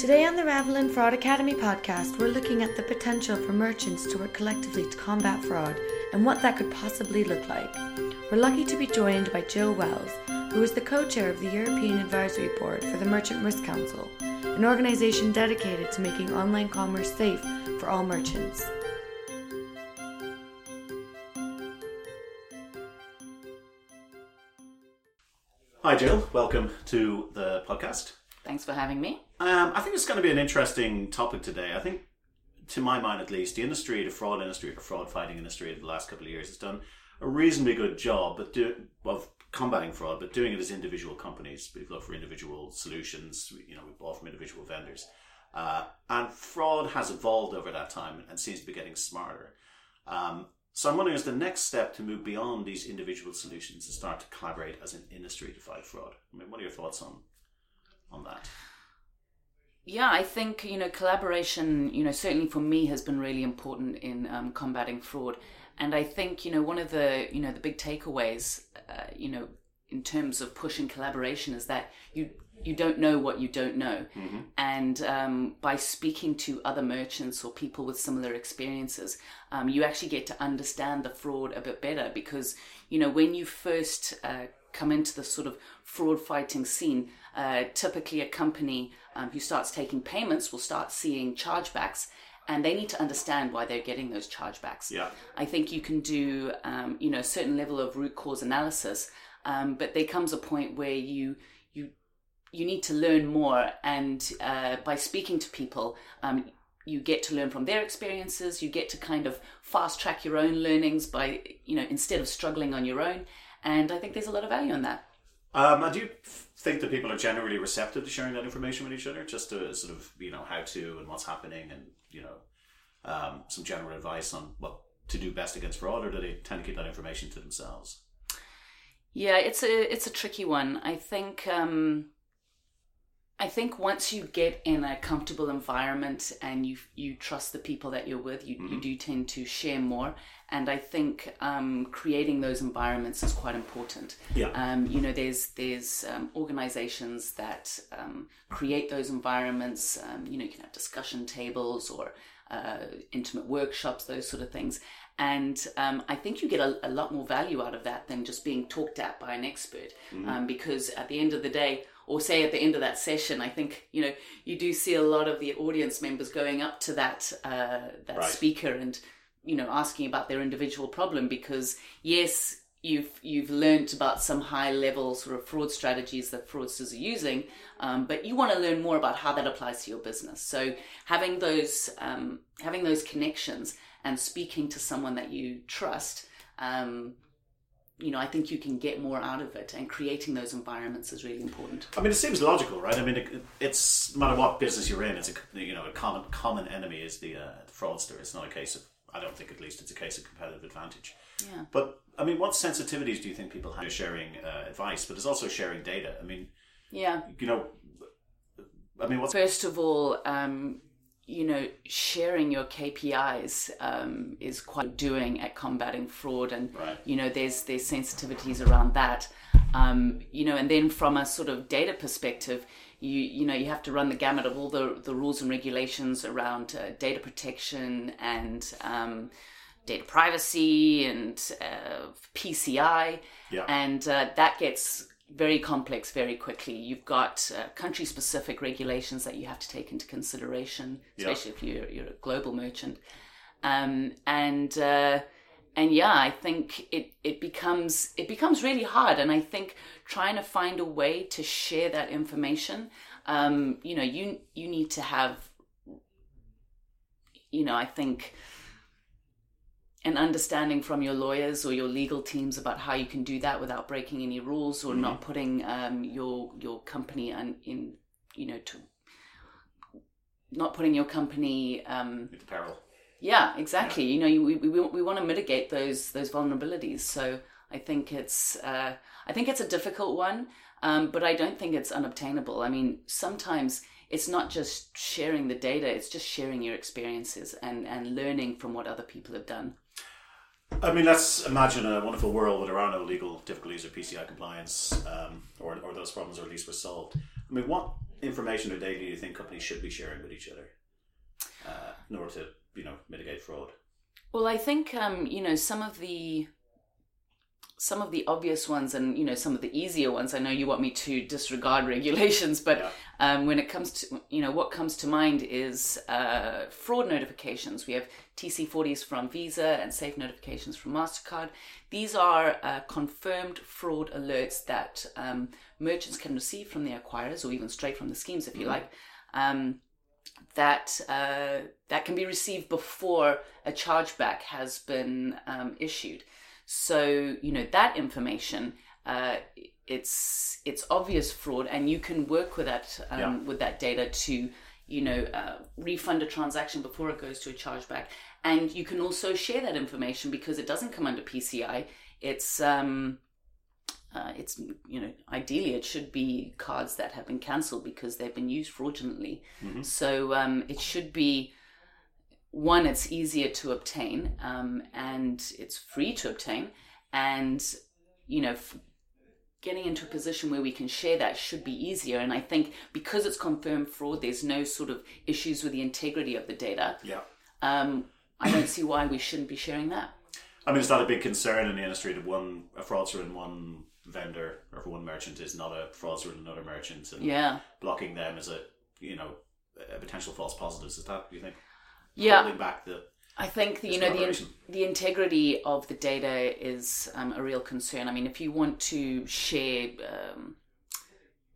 Today on the Ravelin Fraud Academy podcast, we're looking at the potential for merchants to work collectively to combat fraud and what that could possibly look like. We're lucky to be joined by Jill Wells, who is the co chair of the European Advisory Board for the Merchant Risk Council, an organisation dedicated to making online commerce safe for all merchants. Hi, Jill. Welcome to the podcast. Thanks for having me. Um, I think it's going to be an interesting topic today. I think, to my mind at least, the industry, the fraud industry, the fraud fighting industry, of the last couple of years has done a reasonably good job but do, of combating fraud, but doing it as individual companies. We've looked for individual solutions. You know, we bought from individual vendors, uh, and fraud has evolved over that time and seems to be getting smarter. Um, so I'm wondering, is the next step to move beyond these individual solutions and start to collaborate as an industry to fight fraud? I mean, what are your thoughts on? Yeah, I think you know collaboration. You know, certainly for me, has been really important in um, combating fraud. And I think you know one of the you know the big takeaways, uh, you know, in terms of pushing collaboration is that you you don't know what you don't know, Mm-hmm. and um, by speaking to other merchants or people with similar experiences, um, you actually get to understand the fraud a bit better because you know when you first uh, come into the sort of fraud fighting scene, uh, typically a company um, who starts taking payments will start seeing chargebacks. And they need to understand why they're getting those chargebacks. Yeah. I think you can do, um, you know, a certain level of root cause analysis, um, but there comes a point where you you you need to learn more, and uh, by speaking to people, um, you get to learn from their experiences. You get to kind of fast track your own learnings by, you know, instead of struggling on your own. And I think there's a lot of value in that. Um, and do you think that people are generally receptive to sharing that information with each other, just to sort of you know how to and what's happening, and you know um, some general advice on what to do best against fraud, or do they tend to keep that information to themselves? Yeah, it's a it's a tricky one. I think um, I think once you get in a comfortable environment and you you trust the people that you're with, you, you do tend to share more. And I think um, creating those environments is quite important. Yeah. Um, you know, there's there's um, organizations that um, create those environments. Um, you know, you can have discussion tables or uh, intimate workshops, those sort of things. And um, I think you get a, a lot more value out of that than just being talked at by an expert. Um, because at the end of the day, or say at the end of that session, I think you know you do see a lot of the audience members going up to that uh, that Right. speaker and you know asking about their individual problem because yes you've you've learnt about some high level sort of fraud strategies that fraudsters are using um, but you want to learn more about how that applies to your business so having those um, having those connections and speaking to someone that you trust um, you know i think you can get more out of it and creating those environments is really important I mean, it seems logical, right? I mean, it, it's no matter what business you're in, it's a you know a common common enemy is the, uh, the fraudster. It's not a case of I don't think at least it's a case of competitive advantage. yeah But I mean, what sensitivities do you think people have to sharing uh, advice, but it's also sharing data? I mean, yeah you know, I mean, what's First of all, um, you know, sharing your KPIs um, is quite doing at combating fraud, and Right. you know, there's there's sensitivities around that. Um, you know, and then from a sort of data perspective, you you know you have to run the gamut of all the the rules and regulations around uh, data protection and um, data privacy and uh, PCI, Yeah. and uh, that gets very complex very quickly. You've got uh, country specific regulations that you have to take into consideration, especially if you're, you're a global merchant. Um, and uh, and yeah, I think it, it becomes it becomes really hard. And I think trying to find a way to share that information, um, you know, you you need to have, you know, I think an understanding from your lawyers or your legal teams about how you can do that without breaking any rules or not putting um, your your company un, in you know to not putting your company um, peril? yeah exactly. You know you, we, we, we want to mitigate those those vulnerabilities. So i think it's uh, i think it's a difficult one um, but i don't think it's unobtainable. I mean sometimes it's not just sharing the data it's just sharing your experiences and and learning from what other people have done I mean, let's imagine a wonderful world where there are no legal difficulties or PCI compliance, um, or, or those problems are at least were solved. I mean, what information or data do you think companies should be sharing with each other uh, in order to you know mitigate fraud? Well, I think um, you know some of the some of the obvious ones and you know some of the easier ones. I know you want me to disregard regulations, but Yeah. um, when it comes to you know what comes to mind is uh, fraud notifications. We have TC40s from Visa and safe notifications from Mastercard. These are uh, confirmed fraud alerts that um, merchants can receive from their acquirers or even straight from the schemes, if you like. Um, that uh, that can be received before a chargeback has been um, issued. So you know that information, uh, it's it's obvious fraud, and you can work with that um, Yeah. with that data to you know uh, refund a transaction before it goes to a chargeback, and you can also share that information because it doesn't come under PCI. It's um, uh, it's you know ideally it should be cards that have been cancelled because they've been used fraudulently. So um, it should be one. It's easier to obtain um, and it's free to obtain, and you know. F- Getting into a position where we can share that should be easier, and I think because it's confirmed fraud, there's no sort of issues with the integrity of the data. Yeah. Um, I don't see why we shouldn't be sharing that. I mean, it's not a big concern in the industry that one a fraudster in one vendor or one merchant is not a fraudster in another merchant, and Yeah, blocking them is a you know a potential false positives. Is that you think yeah. holding back the I think the, you know the collaboration. the integrity of the data is um, a real concern. I mean, if you want to share um,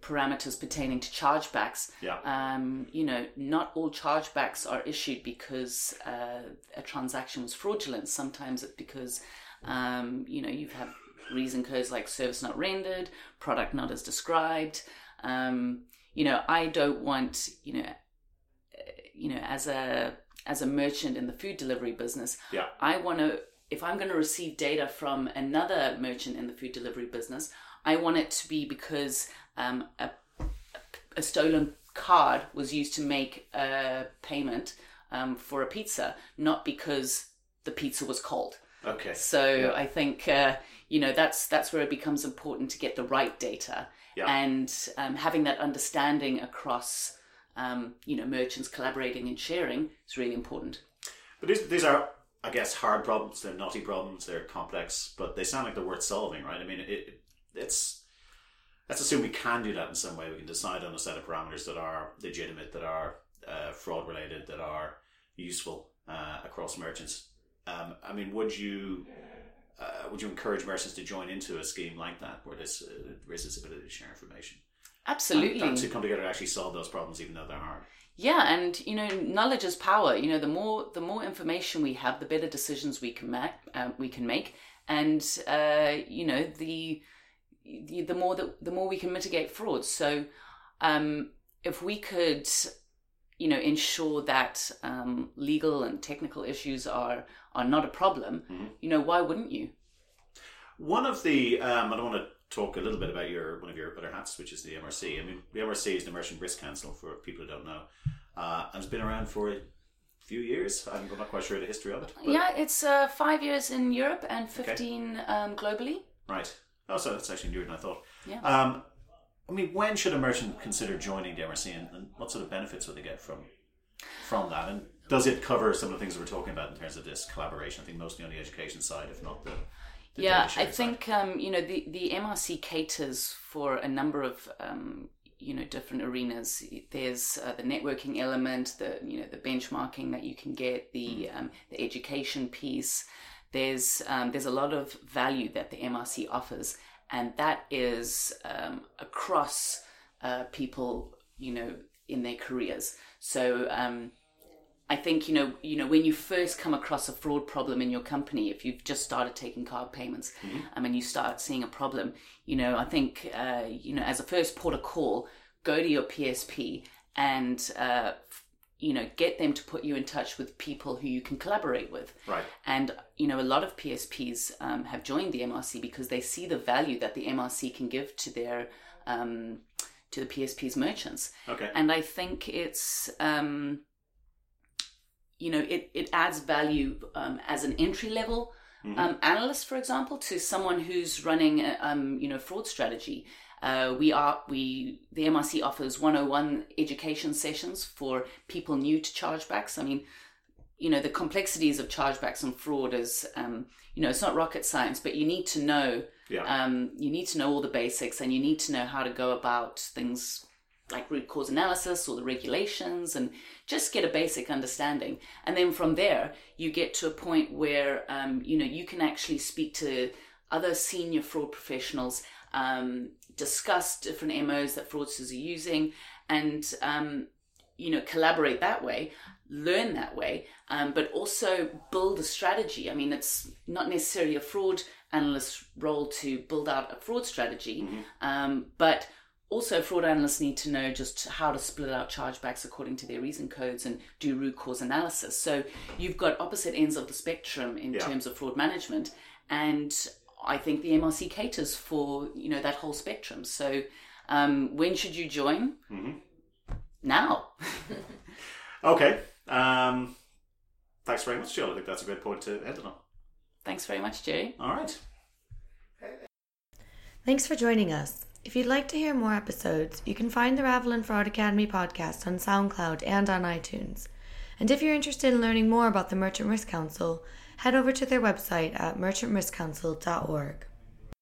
parameters pertaining to chargebacks, yeah um, you know, not all chargebacks are issued because uh, a transaction was fraudulent. Sometimes it's because um, you know you have reason codes like service not rendered, product not as described. Um, you know, I don't want you know, uh, you know, as a as a merchant in the food delivery business, yeah I want to, if I'm going to receive data from another merchant in the food delivery business, I want it to be because um, a, a stolen card was used to make a payment um, for a pizza, not because the pizza was cold. okay So Yeah. I think uh, you know that's that's where it becomes important to get the right data Yeah. and um, having that understanding across um, you know merchants collaborating and sharing is really important. But these these are, I guess, hard problems. They're knotty problems. They're complex, but they sound like they're worth solving, right? I mean, it, it it's let's assume we can do that in some way. We can decide on a set of parameters that are legitimate, that are uh, fraud related, that are useful uh, across merchants. Um, I mean, would you uh, would you encourage merchants to join into a scheme like that, where this uh, this ability to share information, Absolutely. and, and to come together and actually solve those problems, even though they're hard? Yeah, and you know, knowledge is power. You know, the more the more information we have, the better decisions we can make. Um, we can make, and uh, you know, the the the more that the more we can mitigate fraud. So, um, if we could, you know, ensure that um, legal and technical issues are are not a problem, Mhm. you know, why wouldn't you? One of the um, I don't want to talk a little bit about your one of your other hats, which is the MRC. I mean, the MRC is the Merchant Risk Council for people who don't know, uh, and it's been around for a few years. I'm not quite sure the history of it. but- yeah, it's uh, five years in Europe and fifteen um, globally. Right. Oh, so that's actually newer than I thought. Yeah. Um, I mean, when should a merchant consider joining the MRC, and, and what sort of benefits would they get from from that? And does it cover some of the things that we're talking about in terms of this collaboration? I think mostly on the education side, if not the. Yeah, I think um, you know the the MRC caters for a number of um, you know different arenas. There's uh, the networking element, the you know the benchmarking that you can get, the um, the education piece. There's um, there's a lot of value that the MRC offers, and that is um, across uh, people you know in their careers. So. Um, I think you know, you know, when you first come across a fraud problem in your company, if you've just started taking card payments, um, and you start seeing a problem, you know, I think uh, you know, as a first port of call, go to your PSP and uh, f- you know, get them to put you in touch with people who you can collaborate with. Right. And you know, a lot of PSPs um, have joined the MRC because they see the value that the MRC can give to their um, to the PSP's merchants Okay. and I think it's um, you know it, it adds value um, as an entry level Mhm. um, analyst, for example, to someone who's running a, um, you know fraud strategy. Uh, we are we the MRC offers 101 education sessions for people new to chargebacks. I mean, you know, the complexities of chargebacks and fraud is, um, you know, it's not rocket science, but you need to know, Yeah. um, you need to know all the basics, and you need to know how to go about things like root cause analysis or the regulations, and just get a basic understanding. And then from there, you get to a point where, um, you know, you can actually speak to other senior fraud professionals, um, discuss different MOs that fraudsters are using, and um, you know collaborate that way learn that way um, but also build a strategy i mean it's not necessarily a fraud analyst's role to build out a fraud strategy um, but also fraud analysts need to know just how to split out chargebacks according to their reason codes and do root cause analysis so you've got opposite ends of the spectrum in Yeah. terms of fraud management and i think the mrc caters for you know that whole spectrum so um, when should you join Mhm. now Okay. Um, thanks very much, Jill. I think that's a good point to end on. Thanks very much, Jerry. All right. Thanks for joining us. If you'd like to hear more episodes, you can find the Ravelin Fraud Academy podcast on SoundCloud and on iTunes. And if you're interested in learning more about the Merchant Risk Council, head over to their website at merchantriskcouncil.org.